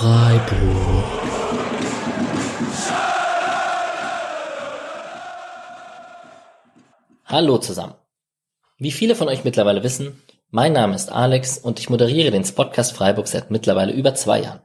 Freiburg. Hallo zusammen. Wie viele von euch mittlerweile wissen, mein Name ist Alex und ich moderiere den Spotcast Freiburg seit mittlerweile über zwei Jahren.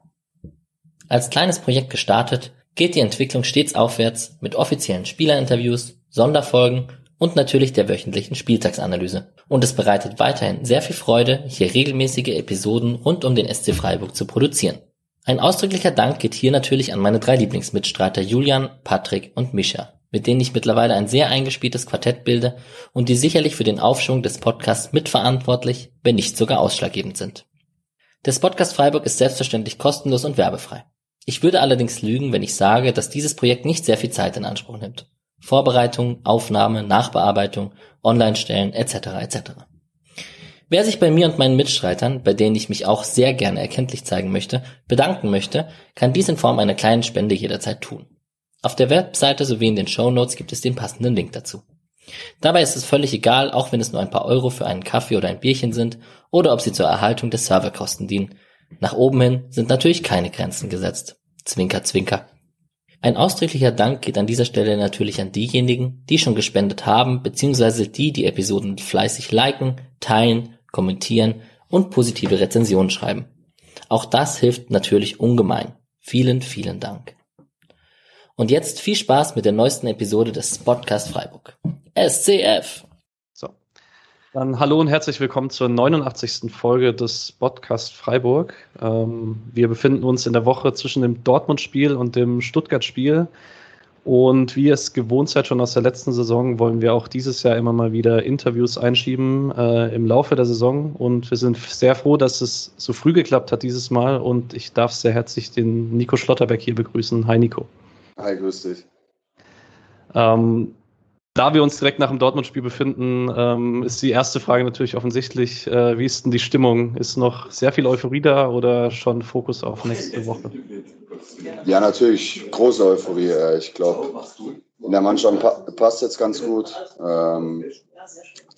Als kleines Projekt gestartet, geht die Entwicklung stets aufwärts mit offiziellen Spielerinterviews, Sonderfolgen und natürlich der wöchentlichen Spieltagsanalyse. Und es bereitet weiterhin sehr viel Freude, hier regelmäßige Episoden rund um den SC Freiburg zu produzieren. Ein ausdrücklicher Dank geht hier natürlich an meine drei Lieblingsmitstreiter Julian, Patrick und Mischa, mit denen ich mittlerweile ein sehr eingespieltes Quartett bilde und die sicherlich für den Aufschwung des Podcasts mitverantwortlich, wenn nicht sogar ausschlaggebend sind. Der Podcast Freiburg ist selbstverständlich kostenlos und werbefrei. Ich würde allerdings lügen, wenn ich sage, dass dieses Projekt nicht sehr viel Zeit in Anspruch nimmt. Vorbereitung, Aufnahme, Nachbearbeitung, Online-Stellen etc. etc. Wer sich bei mir und meinen Mitstreitern, bei denen ich mich auch sehr gerne erkenntlich zeigen möchte, bedanken möchte, kann dies in Form einer kleinen Spende jederzeit tun. Auf der Webseite sowie in den Show Notes gibt es den passenden Link dazu. Dabei ist es völlig egal, auch wenn es nur ein paar Euro für einen Kaffee oder ein Bierchen sind oder ob sie zur Erhaltung des Serverkosten dienen. Nach oben hin sind natürlich keine Grenzen gesetzt. Zwinker, zwinker. Ein ausdrücklicher Dank geht an dieser Stelle natürlich an diejenigen, die schon gespendet haben, beziehungsweise die die Episoden fleißig liken, teilen, kommentieren und positive Rezensionen schreiben. Auch das hilft natürlich ungemein. Vielen, vielen Dank. Und jetzt viel Spaß mit der neuesten Episode des Podcast Freiburg. SCF! Dann hallo und herzlich willkommen zur 89. Folge des Podcast Freiburg. Ähm, wir befinden uns in der Woche zwischen dem Dortmund-Spiel und dem Stuttgart-Spiel. Und wie ihr es gewohnt seid schon aus der letzten Saison, wollen wir auch dieses Jahr immer mal wieder Interviews einschieben äh, im Laufe der Saison. Und wir sind sehr froh, dass es so früh geklappt hat dieses Mal. Und ich darf sehr herzlich den Nico Schlotterbeck hier begrüßen. Hi Nico. Hi, grüß dich. Ähm, da wir uns direkt nach dem Dortmund-Spiel befinden, ähm, ist die erste Frage natürlich offensichtlich, äh, wie ist denn die Stimmung? Ist noch sehr viel Euphorie da oder schon Fokus auf nächste Woche? Ja, natürlich große Euphorie. Ich glaube, in der Mannschaft pa passt jetzt ganz gut. Ähm,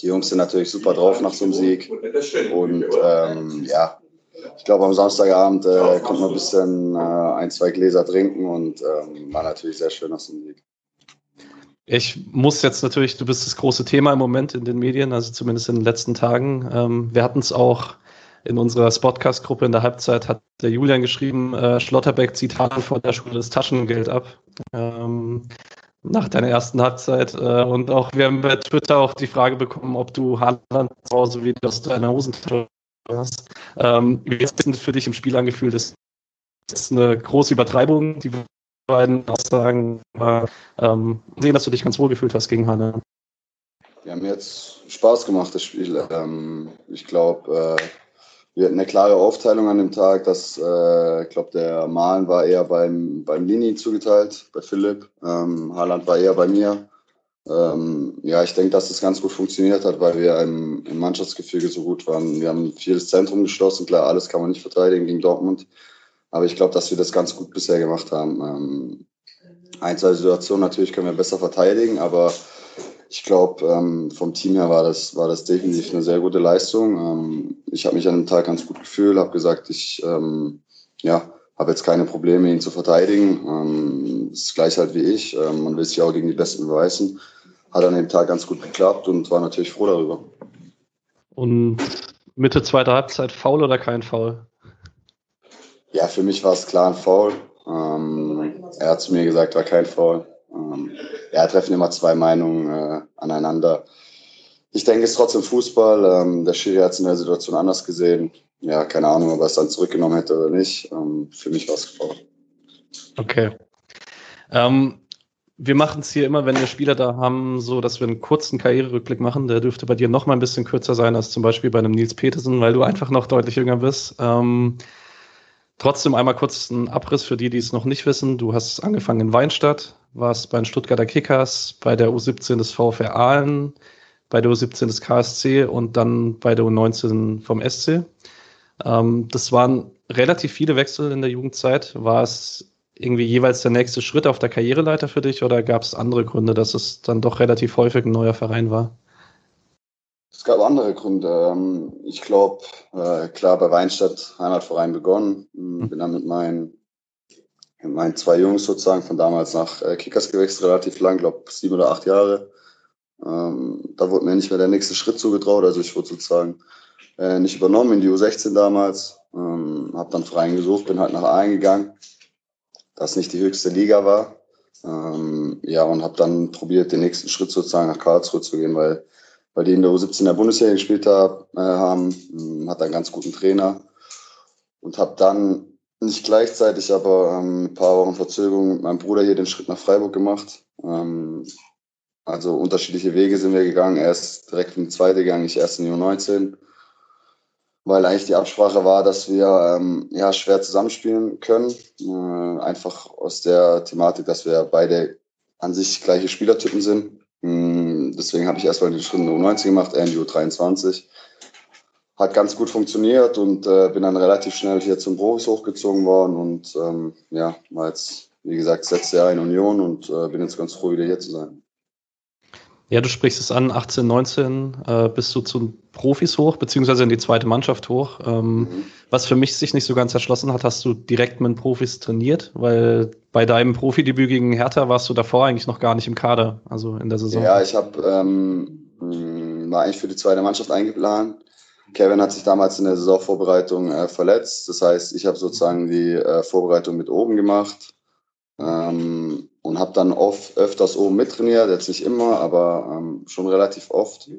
die Jungs sind natürlich super drauf nach so einem Sieg. Und ähm, ja, ich glaube, am Samstagabend äh, konnte man ein bisschen äh, ein, zwei Gläser trinken und ähm, war natürlich sehr schön nach so einem Sieg. Ich muss jetzt natürlich, du bist das große Thema im Moment in den Medien, also zumindest in den letzten Tagen. Ähm, wir hatten es auch in unserer Spotcast-Gruppe in der Halbzeit, hat der Julian geschrieben, äh, Schlotterbeck zieht Haaland vor der Schule das Taschengeld ab. Ähm, nach deiner ersten Halbzeit. Äh, und auch wir haben bei Twitter auch die Frage bekommen, ob du Haaland zu Hause wieder aus deiner Hosentasche hast. Ähm, wie ist es für dich im Spiel angefühlt? Das ist eine große Übertreibung, die beiden Aussagen war, ähm, sehen, dass du dich ganz wohl gefühlt hast gegen Hanne. Ja, mir hat Spaß gemacht, das Spiel. Ähm, ich glaube, äh, wir hatten eine klare Aufteilung an dem Tag, dass äh, ich glaube, der Malen war eher beim, beim Lini zugeteilt, bei Philipp. Ähm, Haaland war eher bei mir. Ähm, ja, ich denke, dass das ganz gut funktioniert hat, weil wir im, im Mannschaftsgefüge so gut waren. Wir haben vieles Zentrum geschlossen. Klar, alles kann man nicht verteidigen gegen Dortmund. Aber ich glaube, dass wir das ganz gut bisher gemacht haben. Ähm, ein, zwei Situationen natürlich können wir besser verteidigen, aber ich glaube, ähm, vom Team her war das, war das definitiv eine sehr gute Leistung. Ähm, ich habe mich an dem Tag ganz gut gefühlt, habe gesagt, ich ähm, ja, habe jetzt keine Probleme, ihn zu verteidigen. Ähm, ist gleich halt wie ich. Ähm, man will sich auch gegen die Besten beweisen. Hat an dem Tag ganz gut geklappt und war natürlich froh darüber. Und Mitte zweiter Halbzeit faul oder kein Foul? Ja, für mich war es klar ein Foul. Ähm, er hat zu mir gesagt, war kein Foul. Ähm, ja, treffen immer zwei Meinungen äh, aneinander. Ich denke, es ist trotzdem Fußball. Ähm, der Schiri hat es in der Situation anders gesehen. Ja, keine Ahnung, ob er es dann zurückgenommen hätte oder nicht. Ähm, für mich war es Foul. Okay. Ähm, wir machen es hier immer, wenn wir Spieler da haben, so, dass wir einen kurzen Karriererückblick machen. Der dürfte bei dir noch mal ein bisschen kürzer sein als zum Beispiel bei einem Nils Petersen, weil du einfach noch deutlich jünger bist. Ähm, Trotzdem einmal kurz ein Abriss für die, die es noch nicht wissen. Du hast angefangen in Weinstadt, warst bei den Stuttgarter Kickers, bei der U17 des VfR Aalen, bei der U17 des KSC und dann bei der U19 vom SC. Ähm, das waren relativ viele Wechsel in der Jugendzeit. War es irgendwie jeweils der nächste Schritt auf der Karriereleiter für dich oder gab es andere Gründe, dass es dann doch relativ häufig ein neuer Verein war? Es gab andere Gründe. Ähm, ich glaube, äh, klar, bei Weinstadt Heimatverein begonnen. Mhm. Bin dann mit meinen, mit meinen zwei Jungs sozusagen von damals nach äh, Kickers gewechselt, relativ lang, glaube sieben oder acht Jahre. Ähm, da wurde mir nicht mehr der nächste Schritt zugetraut. Also ich wurde sozusagen äh, nicht übernommen in die U16 damals. Ähm, habe dann Verein gesucht, bin halt nach Aalen gegangen, das nicht die höchste Liga war. Ähm, ja, und habe dann probiert, den nächsten Schritt sozusagen nach Karlsruhe zu gehen, weil, weil die in der U17 der Bundesliga gespielt äh, haben, ähm, hat einen ganz guten Trainer und habe dann nicht gleichzeitig, aber ähm, ein paar Wochen Verzögerung mit meinem Bruder hier den Schritt nach Freiburg gemacht. Ähm, also unterschiedliche Wege sind wir gegangen. Er ist direkt in die zweite gegangen, ich erst in die U19 weil eigentlich die Absprache war, dass wir ähm, ja, schwer zusammenspielen können. Äh, einfach aus der Thematik, dass wir beide an sich gleiche Spielertypen sind. Ähm, deswegen habe ich erstmal den Schritt in U19 gemacht, er in die U23. Hat ganz gut funktioniert und äh, bin dann relativ schnell hier zum Profis hochgezogen worden und ähm, ja, war jetzt, wie gesagt, letzte Jahr in Union und äh, bin jetzt ganz froh, wieder hier zu sein. Ja, du sprichst es an, 18, 19 äh, bist du zu Profis hoch, beziehungsweise in die zweite Mannschaft hoch. Ähm, mhm. Was für mich sich nicht so ganz erschlossen hat, hast du direkt mit Profis trainiert, weil bei deinem Profidebüt gegen Hertha warst du davor eigentlich noch gar nicht im Kader, also in der Saison. Ja, ich habe ähm, war eigentlich für die zweite Mannschaft eingeplant. Kevin hat sich damals in der Saisonvorbereitung äh, verletzt. Das heißt, ich habe sozusagen die äh, Vorbereitung mit oben gemacht. Ähm, und habe dann oft, öfters oben mittrainiert, jetzt nicht immer, aber ähm, schon relativ oft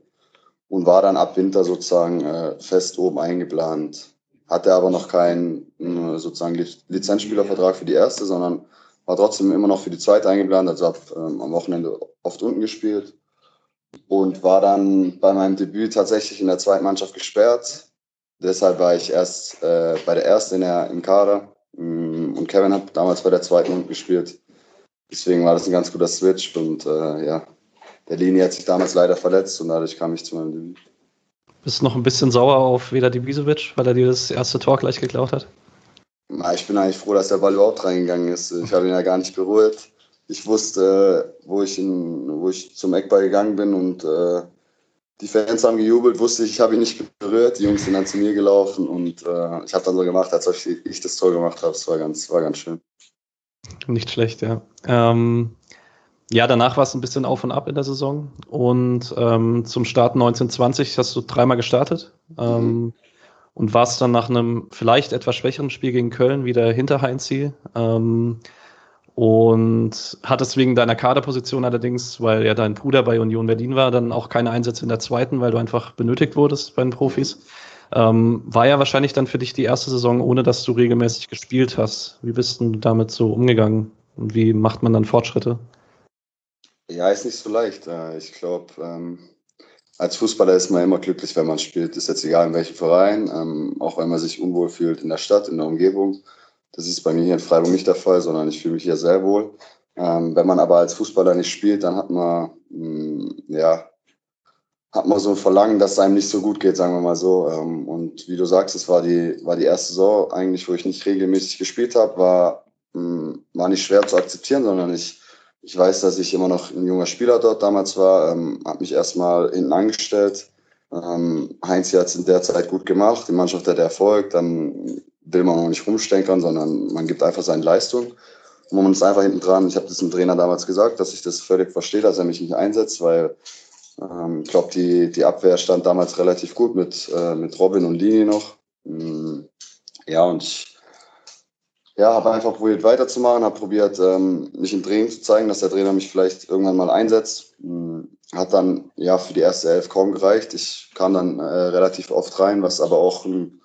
und war dann ab Winter sozusagen äh, fest oben eingeplant. Hatte aber noch keinen äh, sozusagen Lizenzspielervertrag für die erste, sondern war trotzdem immer noch für die zweite eingeplant, also habe ähm, am Wochenende oft unten gespielt und war dann bei meinem Debüt tatsächlich in der zweiten Mannschaft gesperrt. Deshalb war ich erst äh, bei der ersten in der, im Kader mm, und Kevin hat damals bei der zweiten unten gespielt. Deswegen war das ein ganz guter Switch und äh, ja, der Linie hat sich damals leider verletzt und dadurch kam ich zu meinem Debüt. Bist du noch ein bisschen sauer auf Veda Divisovic, weil er dir das erste Tor gleich geklaut hat? Na, ich bin eigentlich froh, dass der Ball überhaupt reingegangen ist. Ich habe ihn ja gar nicht berührt. Ich wusste, wo ich, in, wo ich zum Eckball gegangen bin und äh, die Fans haben gejubelt, wusste ich, ich habe ihn nicht berührt. Die Jungs sind dann zu mir gelaufen und äh, ich habe dann so gemacht, als ob ich das Tor gemacht habe. Es war ganz, war ganz schön. Nicht schlecht, ja. Ähm, ja, danach war es ein bisschen auf und ab in der Saison. Und ähm, zum Start 1920 hast du dreimal gestartet. Ähm, mhm. Und warst dann nach einem vielleicht etwas schwächeren Spiel gegen Köln wieder hinter Heinzi. Ähm, und hattest wegen deiner Kaderposition allerdings, weil ja dein Bruder bei Union Berlin war, dann auch keine Einsätze in der zweiten, weil du einfach benötigt wurdest bei den Profis. Ähm, war ja wahrscheinlich dann für dich die erste Saison, ohne dass du regelmäßig gespielt hast. Wie bist du damit so umgegangen? Und wie macht man dann Fortschritte? Ja, ist nicht so leicht. Äh, ich glaube, ähm, als Fußballer ist man immer glücklich, wenn man spielt. Ist jetzt egal in welchem Verein, ähm, auch wenn man sich unwohl fühlt in der Stadt, in der Umgebung. Das ist bei mir hier in Freiburg nicht der Fall, sondern ich fühle mich hier sehr wohl. Ähm, wenn man aber als Fußballer nicht spielt, dann hat man mh, ja hat man so ein Verlangen, dass es einem nicht so gut geht, sagen wir mal so. Ähm, und wie du sagst, es war die, war die erste Saison eigentlich, wo ich nicht regelmäßig gespielt habe, war, hm, war nicht schwer zu akzeptieren, sondern ich, ich weiß, dass ich immer noch ein junger Spieler dort damals war, ähm, habe mich erstmal hinten angestellt. Ähm, Heinz hat es in der Zeit gut gemacht, die Mannschaft hat Erfolg, dann will man auch nicht rumstenkern, sondern man gibt einfach seine Leistung. Und man ist einfach hinten dran. Ich habe das dem Trainer damals gesagt, dass ich das völlig verstehe, dass er mich nicht einsetzt, weil ähm, ich glaube, die, die Abwehr stand damals relativ gut mit, äh, mit Robin und Lini noch. Ähm, ja, und ich ja, habe einfach probiert weiterzumachen, habe probiert, ähm, mich im Training zu zeigen, dass der Trainer mich vielleicht irgendwann mal einsetzt. Ähm, hat dann ja für die erste Elf kaum gereicht. Ich kam dann äh, relativ oft rein, was aber auch ein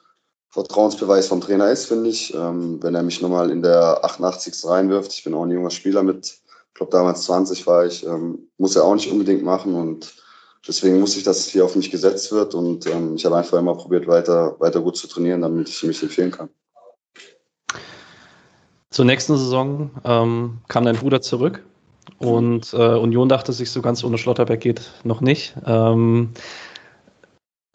Vertrauensbeweis vom Trainer ist, finde ich. Ähm, wenn er mich nochmal in der 88. reinwirft, ich bin auch ein junger Spieler mit, ich glaube damals 20 war ich, ähm, muss er auch nicht unbedingt machen und deswegen muss ich, dass es hier auf mich gesetzt wird und ähm, ich habe einfach immer probiert, weiter, weiter gut zu trainieren, damit ich mich empfehlen kann. Zur nächsten Saison ähm, kam dein Bruder zurück und äh, Union dachte sich, so ganz ohne Schlotterberg geht noch nicht.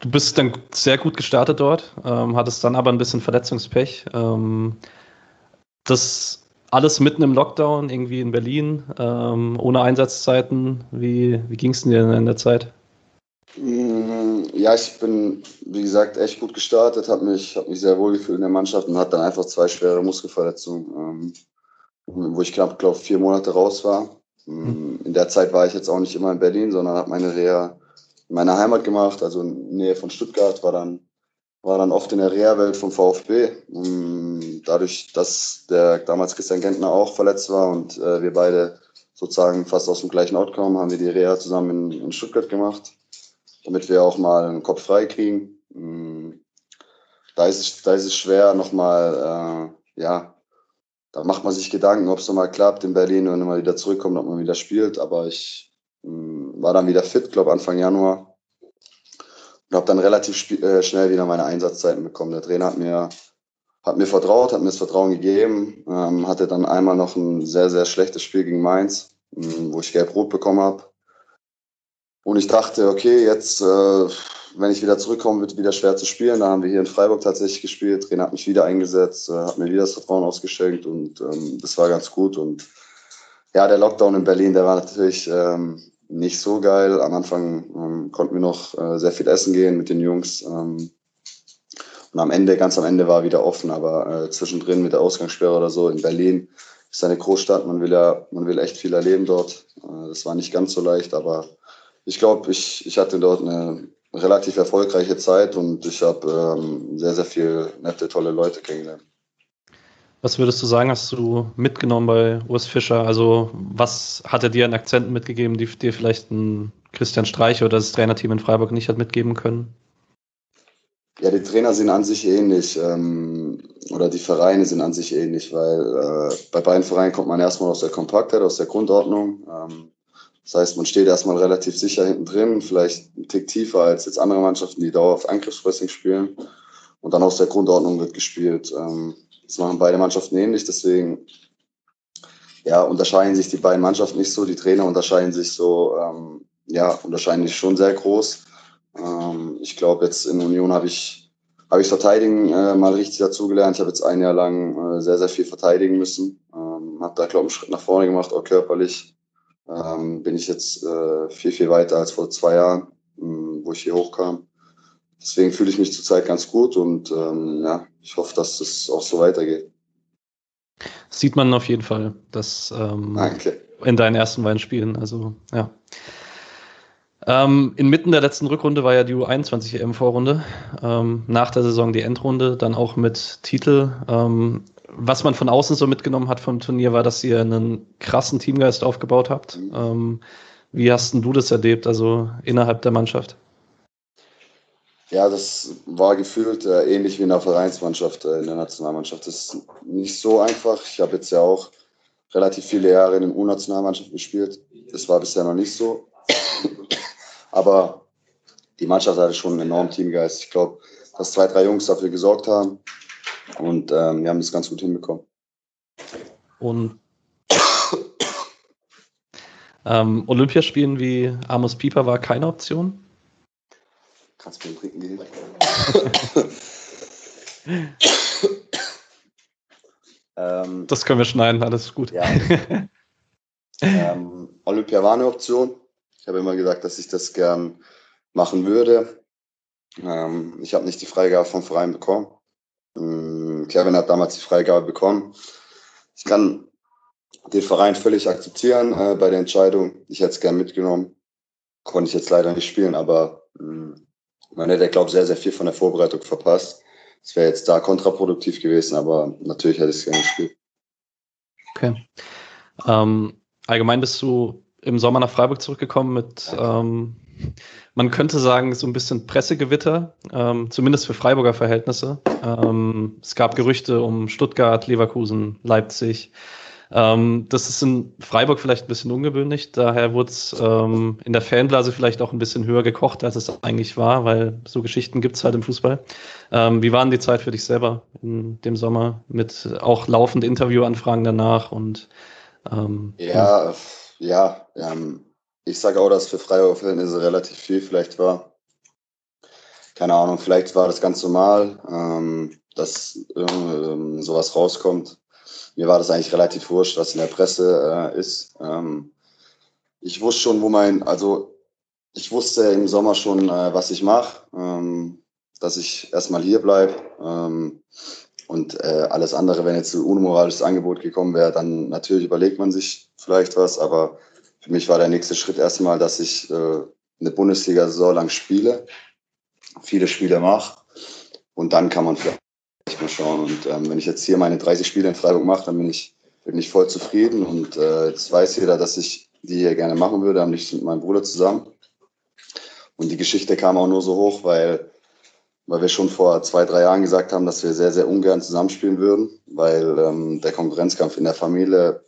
Du bist dann sehr gut gestartet dort, ähm, hattest dann aber ein bisschen Verletzungspech. Ähm, das alles mitten im Lockdown, irgendwie in Berlin, ähm, ohne Einsatzzeiten. Wie, wie ging es dir in der Zeit? Mm, ja, ich bin, wie gesagt, echt gut gestartet, habe mich, hab mich sehr wohl gefühlt in der Mannschaft und hatte dann einfach zwei schwere Muskelverletzungen, ähm, wo ich knapp, glaube vier Monate raus war. Mhm. In der Zeit war ich jetzt auch nicht immer in Berlin, sondern habe meine Reha in meiner Heimat gemacht, also in Nähe von Stuttgart, war dann, war dann oft in der Reha-Welt vom VfB. Und dadurch, dass der damals Christian Gentner auch verletzt war und äh, wir beide sozusagen fast aus dem gleichen Ort kommen, haben wir die Reha zusammen in, in Stuttgart gemacht damit wir auch mal einen Kopf frei kriegen. Mm, da ist es, da ist es schwer, nochmal, äh, ja, da macht man sich Gedanken, ob es nochmal klappt in Berlin, wenn man wieder zurückkommt, ob man wieder spielt. Aber ich mm, war dann wieder fit, glaube Anfang Januar. Und habe dann relativ äh, schnell wieder meine Einsatzzeiten bekommen. Der Trainer hat mir, hat mir vertraut, hat mir das Vertrauen gegeben. Ähm, hatte dann einmal noch ein sehr, sehr schlechtes Spiel gegen Mainz, mh, mm, wo ich gelb-rot bekommen habe. Und ich dachte, okay, jetzt, äh, wenn ich wieder zurückkomme, wird wieder schwer zu spielen. Da haben wir hier in Freiburg tatsächlich gespielt. Trainer hat mich wieder eingesetzt, äh, hat mir wieder das Vertrauen ausgeschenkt und ähm, das war ganz gut. Und ja, der Lockdown in Berlin, der war natürlich ähm, nicht so geil. Am Anfang ähm, konnten wir noch äh, sehr viel essen gehen mit den Jungs. Ähm, und am Ende, ganz am Ende war wieder offen, aber äh, zwischendrin mit der Ausgangssperre oder so in Berlin ist eine Großstadt. Man will ja, man will echt viel erleben dort. Äh, das war nicht ganz so leicht, aber ich glaube, ich, ich hatte dort eine relativ erfolgreiche Zeit und ich habe ähm, sehr, sehr viele nette, tolle Leute kennengelernt. Was würdest du sagen, hast du mitgenommen bei Urs Fischer? Also, was hat er dir an Akzenten mitgegeben, die dir vielleicht ein Christian Streich oder das Trainerteam in Freiburg nicht hat mitgeben können? Ja, die Trainer sind an sich ähnlich ähm, oder die Vereine sind an sich ähnlich, weil äh, bei beiden Vereinen kommt man erstmal aus der Kompaktheit, aus der Grundordnung. Ähm, das heißt, man steht erstmal relativ sicher hinten drin, vielleicht einen Tick tiefer als jetzt andere Mannschaften, die Dauer auf Angriffspressing spielen. Und dann aus der Grundordnung wird gespielt. Ähm, das machen beide Mannschaften ähnlich, deswegen ja, unterscheiden sich die beiden Mannschaften nicht so. Die Trainer unterscheiden sich so, ähm, ja, unterscheiden sich schon sehr groß. Ähm, ich glaube, jetzt in Union habe ich, habe ich Verteidigen äh, mal richtig dazugelernt. Ich habe jetzt ein Jahr lang äh, sehr, sehr viel verteidigen müssen. Ähm, habe da, glaube ich, einen Schritt nach vorne gemacht, auch körperlich ähm, bin ich jetzt äh, viel, viel weiter als vor zwei Jahren, ähm, wo ich hier hochkam. Deswegen fühle ich mich zurzeit ganz gut und ähm, ja, ich hoffe, dass es auch so weitergeht. Sieht man auf jeden Fall, dass ähm, Danke. in deinen ersten beiden Spielen, also ja. Ähm, inmitten der letzten Rückrunde war ja die U21 EM-Vorrunde. Ähm, nach der Saison die Endrunde, dann auch mit Titel. Ähm, was man von außen so mitgenommen hat vom Turnier, war, dass ihr einen krassen Teamgeist aufgebaut habt. Mhm. Ähm, wie hast du das erlebt, also innerhalb der Mannschaft? Ja, das war gefühlt äh, ähnlich wie in der Vereinsmannschaft, äh, in der Nationalmannschaft. Das ist nicht so einfach. Ich habe jetzt ja auch relativ viele Jahre in der U-Nationalmannschaft gespielt. Das war bisher noch nicht so. Aber die Mannschaft hatte schon einen enormen Teamgeist. Ich glaube, dass zwei, drei Jungs dafür gesorgt haben, und ähm, wir haben das ganz gut hinbekommen. Und ähm, Olympiaspielen wie Amos Pieper war keine Option? Du mir trinken gehen? ähm, das können wir schneiden, alles gut. Ja. ähm, Olympia war eine Option. Ich habe immer gesagt, dass ich das gern machen würde. Ähm, ich habe nicht die Freigabe vom Verein bekommen. Ähm, Kevin hat damals die Freigabe bekommen. Ich kann den Verein völlig akzeptieren äh, bei der Entscheidung. Ich hätte es gern mitgenommen. Konnte ich jetzt leider nicht spielen, aber mh, man hätte, glaube ich, sehr, sehr viel von der Vorbereitung verpasst. Es wäre jetzt da kontraproduktiv gewesen, aber natürlich hätte ich es gerne gespielt. Okay. Ähm, allgemein bist du im Sommer nach Freiburg zurückgekommen mit ähm, man könnte sagen, so ein bisschen Pressegewitter, ähm, zumindest für Freiburger Verhältnisse. Ähm, es gab Gerüchte um Stuttgart, Leverkusen, Leipzig. Ähm, das ist in Freiburg vielleicht ein bisschen ungewöhnlich. Daher wurde es ähm, in der Fanblase vielleicht auch ein bisschen höher gekocht, als es eigentlich war, weil so Geschichten gibt es halt im Fußball. Ähm, wie war denn die Zeit für dich selber in dem Sommer mit auch laufend Interviewanfragen danach und ähm, ja, ja, ähm, ich sage auch, dass für freie Verhältnisse relativ viel vielleicht war. Keine Ahnung, vielleicht war das ganz normal, ähm, dass ähm, sowas rauskommt. Mir war das eigentlich relativ wurscht, was in der Presse äh, ist. Ähm, ich wusste schon, wo mein, also ich wusste im Sommer schon, äh, was ich mache, ähm, dass ich erstmal hier bleibe. Ähm, und äh, alles andere, wenn jetzt ein unmoralisches Angebot gekommen wäre, dann natürlich überlegt man sich vielleicht was. Aber für mich war der nächste Schritt erstmal, dass ich äh, eine Bundesliga-Saison lang spiele, viele Spiele mache und dann kann man vielleicht mal schauen. Und ähm, wenn ich jetzt hier meine 30 Spiele in Freiburg mache, dann bin ich, bin ich voll zufrieden und äh, jetzt weiß jeder, dass ich die hier gerne machen würde, am liebsten mit meinem Bruder zusammen. Und die Geschichte kam auch nur so hoch, weil weil wir schon vor zwei, drei Jahren gesagt haben, dass wir sehr, sehr ungern zusammenspielen würden, weil ähm, der Konkurrenzkampf in der Familie,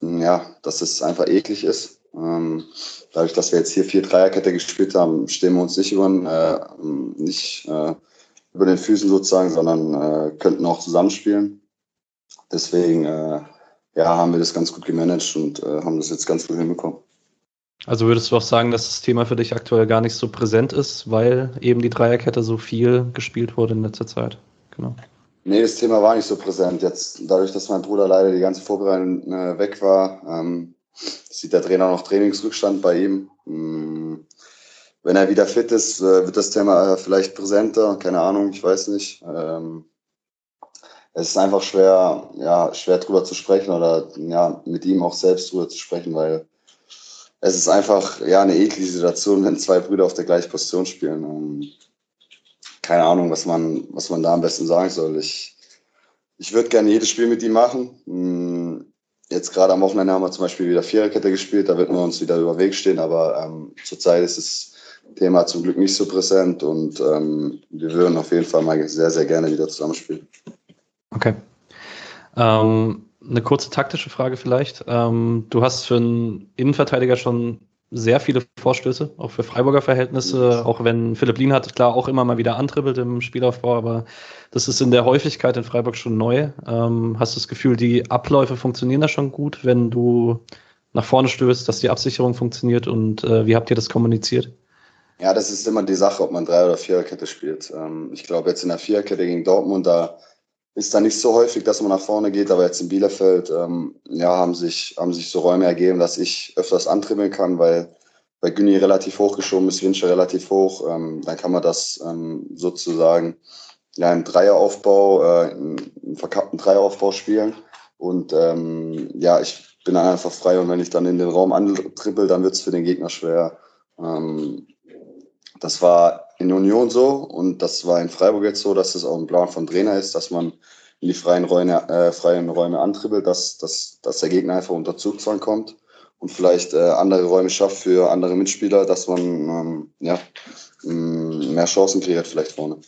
hm, ja, dass es einfach eklig ist. Ähm, dadurch, dass wir jetzt hier vier Dreierkette gespielt haben, stehen wir uns nicht über, äh, nicht, äh, über den Füßen sozusagen, sondern äh, könnten auch zusammenspielen. Deswegen äh, ja, haben wir das ganz gut gemanagt und äh, haben das jetzt ganz gut hinbekommen. Also würdest du auch sagen, dass das Thema für dich aktuell gar nicht so präsent ist, weil eben die Dreierkette so viel gespielt wurde in letzter Zeit? Genau. Nee, das Thema war nicht so präsent. Jetzt, dadurch, dass mein Bruder leider die ganze Vorbereitung äh, weg war, ähm, sieht der Trainer noch Trainingsrückstand bei ihm. Wenn er wieder fit ist, äh, wird das Thema äh, vielleicht präsenter. Keine Ahnung, ich weiß nicht. Ähm, es ist einfach schwer, ja, schwer drüber zu sprechen oder ja, mit ihm auch selbst drüber zu sprechen, weil es ist einfach ja eine eklige Situation, wenn zwei Brüder auf der gleichen Position spielen. Ähm, keine Ahnung, was man, was man da am besten sagen soll. Ich, ich würde gerne jedes Spiel mit ihm machen. Hm, jetzt gerade am Wochenende haben wir zum Beispiel wieder Viererkette gespielt, da wird man uns wieder über Weg stehen, aber ähm, zurzeit ist das Thema zum Glück nicht so präsent und ähm, wir würden auf jeden Fall mal sehr, sehr gerne wieder zusammenspielen. Okay. Ähm, eine kurze taktische Frage vielleicht. Ähm, du hast für einen Innenverteidiger schon sehr viele Vorstöße, auch für Freiburger Verhältnisse, auch wenn Philipp Lien hat klar auch immer mal wieder antribbelt im Spielaufbau, aber das ist in der Häufigkeit in Freiburg schon neu. Ähm, hast du das Gefühl, die Abläufe funktionieren da schon gut, wenn du nach vorne stößt, dass die Absicherung funktioniert und äh, wie habt ihr das kommuniziert? Ja, das ist immer die Sache, ob man Drei- oder Viererkette spielt. Ähm, ich glaube, jetzt in der Viererkette gegen Dortmund, da ist da nicht so häufig, dass man nach vorne geht, aber jetzt in Bielefeld ähm, ja, haben, sich, haben sich so Räume ergeben, dass ich öfters antribbeln kann, weil bei Günni relativ hoch geschoben ist, Winsche relativ hoch. Ähm, dann kann man das sozusagen ja, im Dreieraufbau, äh, im verkappten Dreieraufbau spielen. Und ja, ich bin einfach frei und wenn ich dann in den Raum antribbel, dann wird es für den Gegner schwer. Das war in Union so und das war in Freiburg jetzt so, dass es auch ein Plan vom Trainer ist, dass man in die freien Räume, äh, freien Räume antribbelt, dass, dass, dass der Gegner einfach unter Zugzwang kommt und vielleicht äh, andere Räume schafft für andere Mitspieler, dass man ähm, ja, mehr Chancen kreiert vielleicht vorne.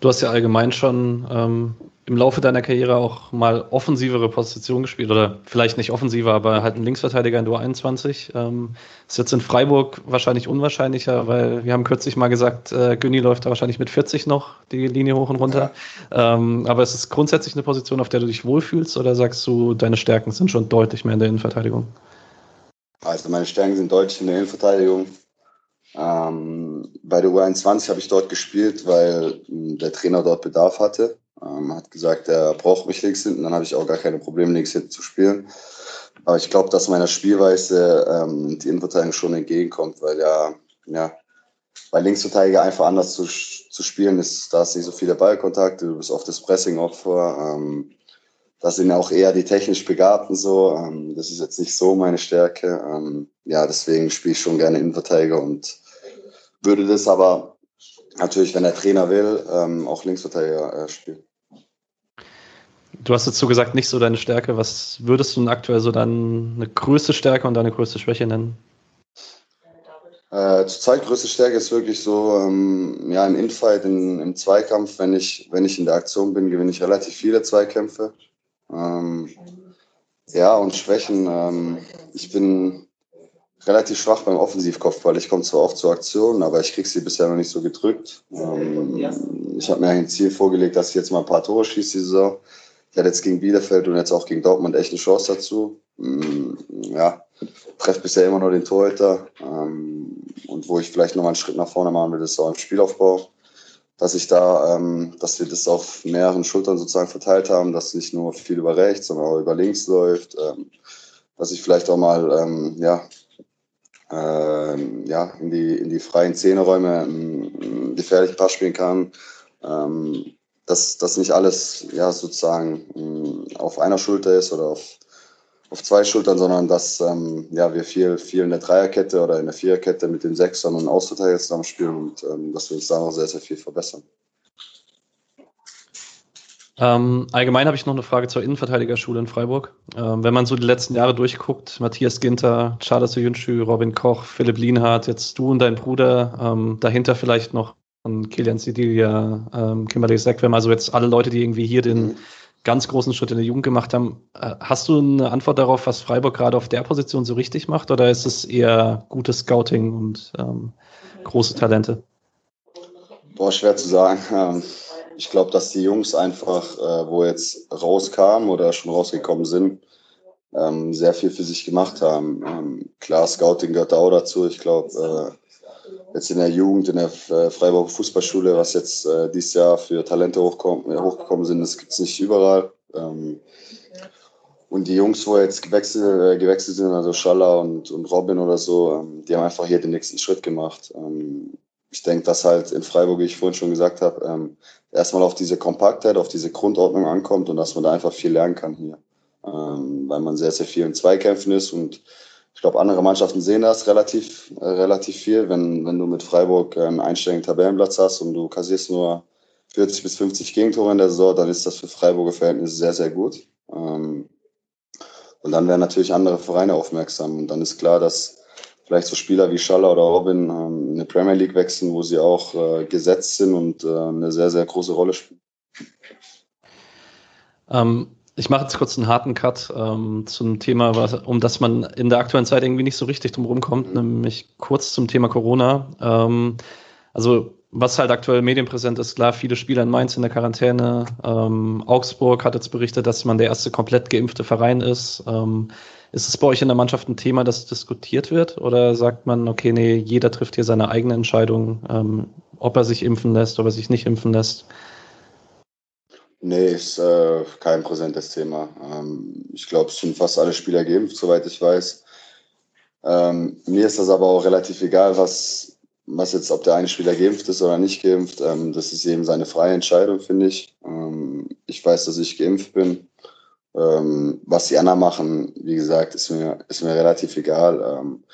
Du hast ja allgemein schon ähm, im Laufe deiner Karriere auch mal offensivere Positionen gespielt oder vielleicht nicht offensiver, aber halt ein Linksverteidiger in Duo 21. Ähm, ist jetzt in Freiburg wahrscheinlich unwahrscheinlicher, weil wir haben kürzlich mal gesagt, äh, Günni läuft da wahrscheinlich mit 40 noch die Linie hoch und runter. Ja. Ähm, aber ist es grundsätzlich eine Position, auf der du dich wohlfühlst oder sagst du, deine Stärken sind schon deutlich mehr in der Innenverteidigung? Also meine Stärken sind deutlich in der Innenverteidigung. Ähm, bei der U21 habe ich dort gespielt, weil der Trainer dort Bedarf hatte. Ähm, hat gesagt, er braucht mich links hinten, dann habe ich auch gar keine Probleme, links hinten zu spielen. Aber ich glaube, dass meiner Spielweise ähm, die Innenverteidigung schon entgegenkommt, weil ja, ja, bei Linksverteidiger einfach anders zu, zu spielen ist, da ist nicht so viele Ballkontakte, du bist oft das Pressing-Opfer. Ähm, das sind auch eher die technisch Begabten so. Ähm, das ist jetzt nicht so meine Stärke. Ähm, ja, deswegen spiele ich schon gerne Innenverteidiger und würde das aber natürlich, wenn der Trainer will, ähm, auch Linksverteidiger äh, spielen. Du hast dazu gesagt, nicht so deine Stärke. Was würdest du denn aktuell so deine größte Stärke und deine größte Schwäche nennen? Äh, zurzeit größte Stärke ist wirklich so, ähm, ja, im Infight, in, im Zweikampf, wenn ich, wenn ich in der Aktion bin, gewinne ich relativ viele Zweikämpfe. Ähm, ja, und Schwächen. Ähm, ich bin relativ schwach beim Offensivkopfball. Ich komme zwar oft zur Aktion, aber ich kriege sie bisher noch nicht so gedrückt. Ähm, ich habe mir ein Ziel vorgelegt, dass ich jetzt mal ein paar Tore schieße die Saison. Ich hatte jetzt gegen Bielefeld und jetzt auch gegen Dortmund echt eine Chance dazu. Mm, ja, treffe bisher immer nur den Torhüter. Ähm, und wo ich vielleicht noch mal einen Schritt nach vorne machen will, ist auch im Spielaufbau. Dass ich da, ähm, dass wir das auf mehreren Schultern sozusagen verteilt haben, dass nicht nur viel über rechts, sondern auch über links läuft. Ähm, dass ich vielleicht auch mal, ja, äh, ja, in, die, in die freien Zehnerräume einen gefährlichen Pass spielen kann. Ähm, dass das nicht alles ja, sozusagen mh, auf einer Schulter ist oder auf, auf zwei Schultern, sondern dass ähm, ja, wir viel, viel in der Dreierkette oder in der Viererkette mit den Sechsern und Außenverteidiger zusammen spielen und ähm, dass wir uns da noch sehr, sehr viel verbessern. Ähm, allgemein habe ich noch eine Frage zur Innenverteidigerschule in Freiburg. Ähm, wenn man so die letzten Jahre durchguckt, Matthias Ginter, Charles Jünschü, Robin Koch, Philipp Lienhardt, jetzt du und dein Bruder, ähm, dahinter vielleicht noch Kilian Sidilia, ähm, Kimberly Sekwem, also jetzt alle Leute, die irgendwie hier den mhm. Ganz großen Schritt in der Jugend gemacht haben. Äh, hast du eine Antwort darauf, was Freiburg gerade auf der Position so richtig macht oder ist es eher gutes Scouting und ähm, große Talente? Boah, schwer zu sagen. Ähm, ich glaube, dass die Jungs einfach, äh, wo jetzt rauskamen oder schon rausgekommen sind, ähm, sehr viel für sich gemacht haben. Ähm, klar, Scouting gehört auch dazu. Ich glaube, äh, jetzt in der Jugend, in der äh, Freiburger Fußballschule, was jetzt äh, dieses Jahr für Talente äh, hochgekommen sind, das gibt es nicht überall. Ähm, und die Jungs, wo jetzt gewechselt, äh, gewechselt sind, also Schaller und, und Robin oder so, ähm, die haben einfach hier den nächsten Schritt gemacht. Ähm, ich denke, dass halt in Freiburg, wie ich vorhin schon gesagt habe, ähm, erstmal auf diese Kompaktheit, auf diese Grundordnung ankommt und dass man da einfach viel lernen kann hier. Ähm, weil man sehr, sehr viel in Zweikämpfen ist und ich glaube, andere Mannschaften sehen das relativ, äh, relativ viel. Wenn, wenn du mit Freiburg einen einstelligen Tabellenplatz hast und du kassierst nur 40 bis 50 Gegentore in der Saison, dann ist das für Freiburger Verhältnisse sehr, sehr gut. Ähm, und dann werden natürlich andere Vereine aufmerksam. Und dann ist klar, dass vielleicht so Spieler wie Schaller oder Robin ähm, in die Premier League wechseln, wo sie auch äh, gesetzt sind und äh, eine sehr, sehr große Rolle spielen. Ähm, ich mache jetzt kurz einen harten Cut ähm, zum Thema, was, um das man in der aktuellen Zeit irgendwie nicht so richtig drum rumkommt, mhm. nämlich kurz zum Thema Corona. Ähm, also was halt aktuell medienpräsent ist, klar, viele Spieler in Mainz in der Quarantäne. Ähm, Augsburg hat jetzt berichtet, dass man der erste komplett geimpfte Verein ist. Ähm, ist es bei euch in der Mannschaft ein Thema, das diskutiert wird? Oder sagt man, okay, nee, jeder trifft hier seine eigene Entscheidung, ähm, ob er sich impfen lässt, ob er sich nicht impfen lässt? Nee, ist äh, kein präsentes Thema. Ähm, ich glaube, es sind fast alle Spieler geimpft, soweit ich weiß. Ähm, mir ist das aber auch relativ egal, was, was jetzt, ob der eine Spieler geimpft ist oder nicht geimpft. Ähm, das ist eben seine freie Entscheidung, finde ich. Ähm, ich weiß, dass ich geimpft bin. Ähm, was die anderen machen, wie gesagt, ist mir, ist mir relativ egal. Ähm,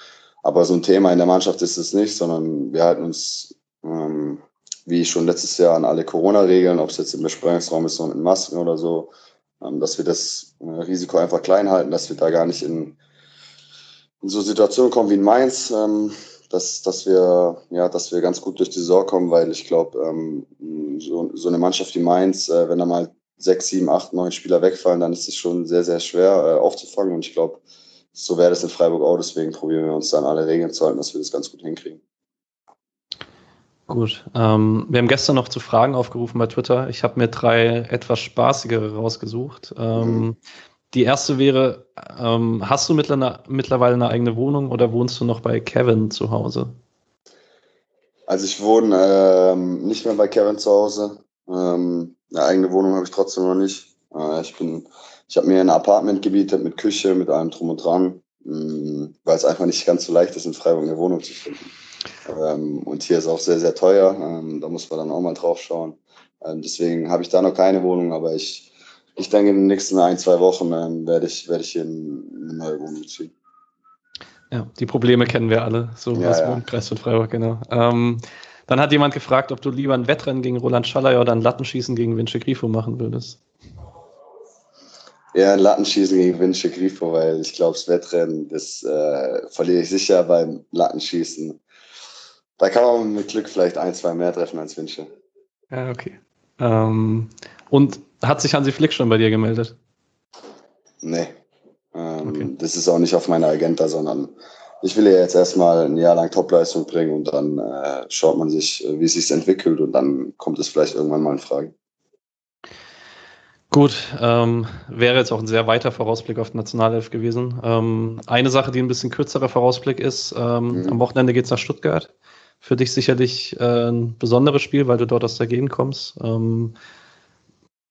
aber so ein Thema in der Mannschaft ist es nicht, sondern wir halten uns, ähm, wie schon letztes Jahr, an alle Corona-Regeln, ob es jetzt im Besprechungsraum ist oder mit Masken oder so, ähm, dass wir das äh, Risiko einfach klein halten, dass wir da gar nicht in, in so Situationen kommen wie in Mainz, ähm, dass, dass, wir, ja, dass wir ganz gut durch die Saison kommen, weil ich glaube, ähm, so, so eine Mannschaft wie Mainz, äh, wenn da mal sechs, sieben, acht, neun Spieler wegfallen, dann ist es schon sehr, sehr schwer äh, aufzufangen. Und ich glaube, so wäre das in Freiburg auch. Deswegen probieren wir uns dann alle Regeln zu halten, dass wir das ganz gut hinkriegen. Gut. Ähm, wir haben gestern noch zu Fragen aufgerufen bei Twitter. Ich habe mir drei etwas spaßigere rausgesucht. Ähm, mhm. Die erste wäre, ähm, hast du mittlerweile eine eigene Wohnung oder wohnst du noch bei Kevin zu Hause? Also ich wohne ähm, nicht mehr bei Kevin zu Hause. Ähm, eine eigene Wohnung habe ich trotzdem noch nicht. Äh, ich bin, ich habe mir ein Apartment gebietet mit Küche, mit allem drum und dran, mh, mm, weil es einfach nicht ganz so leicht ist, in Freiburg eine Wohnung zu finden. Ähm, und hier ist auch sehr, sehr teuer. Ähm, da muss man dann auch mal drauf schauen. Ähm, deswegen habe ich da noch keine Wohnung, aber ich, ich denke, in den nächsten ein, zwei Wochen ähm, werde ich, werde ich hier in eine neue Wohnung ziehen. Ja, die Probleme kennen wir alle, so ja, aus dem ja. Umkreis von Freiburg, genau. Ähm, dann hat jemand gefragt, ob du lieber ein Wettrennen gegen Roland Schaller oder ein Lattenschießen gegen Vince Grifo machen würdest. Ja, ein Lattenschießen gegen Vince Grifo, weil ich glaube, das Wettrennen, das äh, verliere ich sicher beim Lattenschießen. Da kann man mit Glück vielleicht ein, zwei mehr treffen als Vince. Ja, okay. Ähm, und hat sich Hansi Flick schon bei dir gemeldet? Nee. Ähm, okay. Das ist auch nicht auf meiner Agenda, sondern ich will ja jetzt erstmal ein Jahr lang Topleistung bringen und dann äh, schaut man sich, äh, wie es sich entwickelt und dann kommt es vielleicht irgendwann mal in Frage. Gut, ähm, wäre jetzt auch ein sehr weiter Vorausblick auf die Nationalelf gewesen. Ähm, eine Sache, die ein bisschen kürzerer Vorausblick ist, ähm, mhm. am Wochenende geht es nach Stuttgart. Für dich sicherlich äh, ein besonderes Spiel, weil du dort aus der Gegend kommst. Ähm,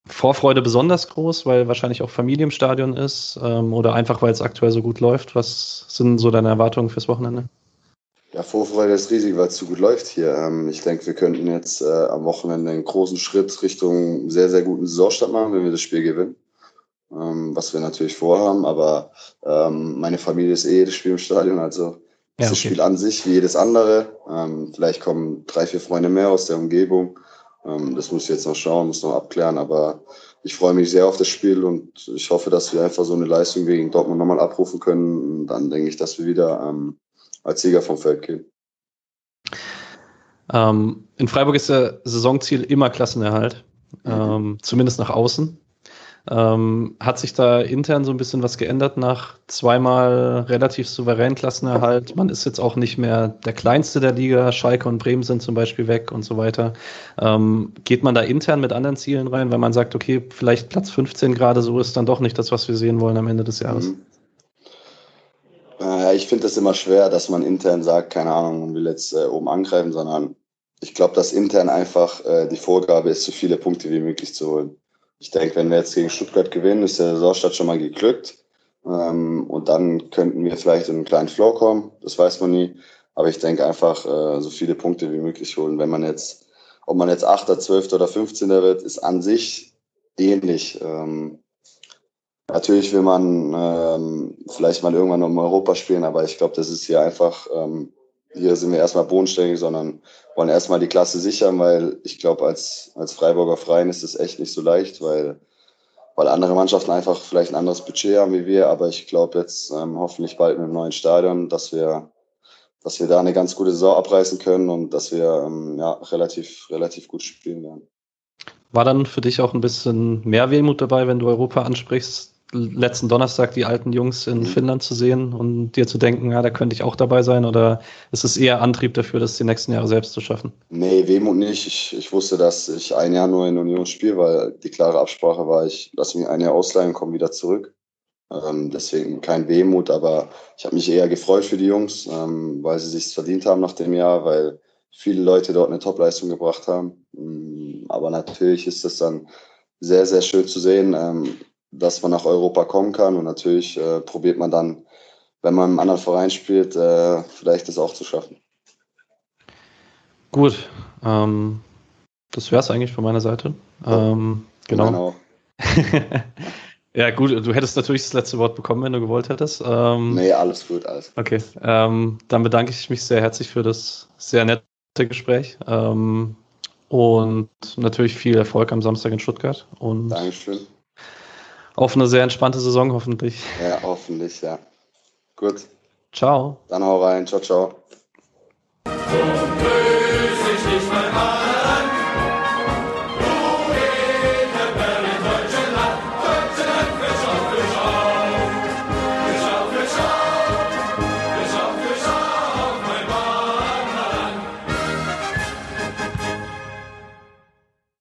Vorfreude besonders groß, weil wahrscheinlich auch Familie im Stadion ist ähm, oder einfach weil es aktuell so gut läuft? Was sind so deine Erwartungen fürs Wochenende? Ja, Vorfreude ist riesig, weil es zu gut läuft hier. Ähm, ich denke, wir könnten jetzt äh, am Wochenende einen großen Schritt Richtung sehr, sehr guten Saisonstart machen, wenn wir das Spiel gewinnen. Ähm, was wir natürlich vorhaben, aber ähm, meine Familie ist eh jedes Spiel im Stadion, also ja, okay. das Spiel an sich wie jedes andere. Ähm, vielleicht kommen drei, vier Freunde mehr aus der Umgebung. Ähm, das muss ich jetzt noch schauen, muss noch abklären, aber ich freue mich sehr auf das Spiel und ich hoffe, dass wir einfach so eine Leistung gegen Dortmund nochmal abrufen können. Und dann denke ich, dass wir wieder ähm, als Sieger vom Feld gehen. Ähm, in Freiburg ist der Saisonziel immer Klassenerhalt, mhm. ähm, zumindest nach außen. Ähm, hat sich da intern so ein bisschen was geändert nach zweimal relativ souveränen Klassenerhalt? Man ist jetzt auch nicht mehr der kleinste der Liga. Schalke und Bremen sind zum Beispiel weg und so weiter. Ähm, geht man da intern mit anderen Zielen rein, weil man sagt, okay, vielleicht Platz 15 gerade so ist dann doch nicht das, was wir sehen wollen am Ende des Jahres? Mhm. Äh, ich finde es immer schwer, dass man intern sagt, keine Ahnung, man will jetzt äh, oben angreifen, sondern ich glaube, dass intern einfach äh, die Vorgabe ist, so viele Punkte wie möglich zu holen. Ich denke, wenn wir jetzt gegen Stuttgart gewinnen, ist der Saisonstart schon mal geglückt. Ähm, und dann könnten wir vielleicht in einen kleinen Flow kommen. Das weiß man nie. Aber ich denke einfach, äh, so viele Punkte wie möglich holen. Wenn man jetzt, ob man jetzt 8., 12. oder 15. wird, ist an sich ähnlich. Ähm, Natürlich will man ähm, vielleicht mal irgendwann um Europa spielen, aber ich glaube, das ist hier einfach, ähm, hier sind wir erstmal bodenständig, sondern wollen erstmal die Klasse sichern, weil ich glaube, als, als Freiburger Freien ist es echt nicht so leicht, weil, weil andere Mannschaften einfach vielleicht ein anderes Budget haben wie wir, aber ich glaube jetzt ähm, hoffentlich bald mit einem neuen Stadion, dass wir, dass wir da eine ganz gute Saison abreißen können und dass wir ähm, ja, relativ, relativ gut spielen werden. War dann für dich auch ein bisschen mehr Wehmut dabei, wenn du Europa ansprichst, letzten Donnerstag die alten Jungs in mhm. Finnland zu sehen und dir zu denken, ja, da könnte ich auch dabei sein? Oder ist es eher Antrieb dafür, das die nächsten Jahre selbst zu schaffen? Nee, Wehmut nicht. Ich, ich wusste, dass ich ein Jahr nur in Union spiele, weil die klare Absprache war, ich lasse mich ein Jahr ausleihen und komme wieder zurück. Ähm, deswegen kein Wehmut, aber ich habe mich eher gefreut für die Jungs, ähm, weil sie sich verdient haben nach dem Jahr, weil viele Leute dort eine Topleistung gebracht haben. Ähm, aber natürlich ist es dann sehr, sehr schön zu sehen, ähm, dass man nach Europa kommen kann. Und natürlich äh, probiert man dann, wenn man im anderen Verein spielt, äh, vielleicht das auch zu schaffen. Gut, ähm, das wäre es eigentlich von meiner Seite. Ähm, genau. genau. ja, gut, du hättest natürlich das letzte Wort bekommen, wenn du gewollt hättest. Ähm, nee, alles gut, alles. Okay, ähm, dann bedanke ich mich sehr herzlich für das sehr nette Gespräch. Ähm, und natürlich viel Erfolg am Samstag in Stuttgart. Und Dankeschön auf eine sehr entspannte Saison hoffentlich. Ja, hoffentlich, ja. Gut. Ciao. Dann hau rein. Ciao, ciao.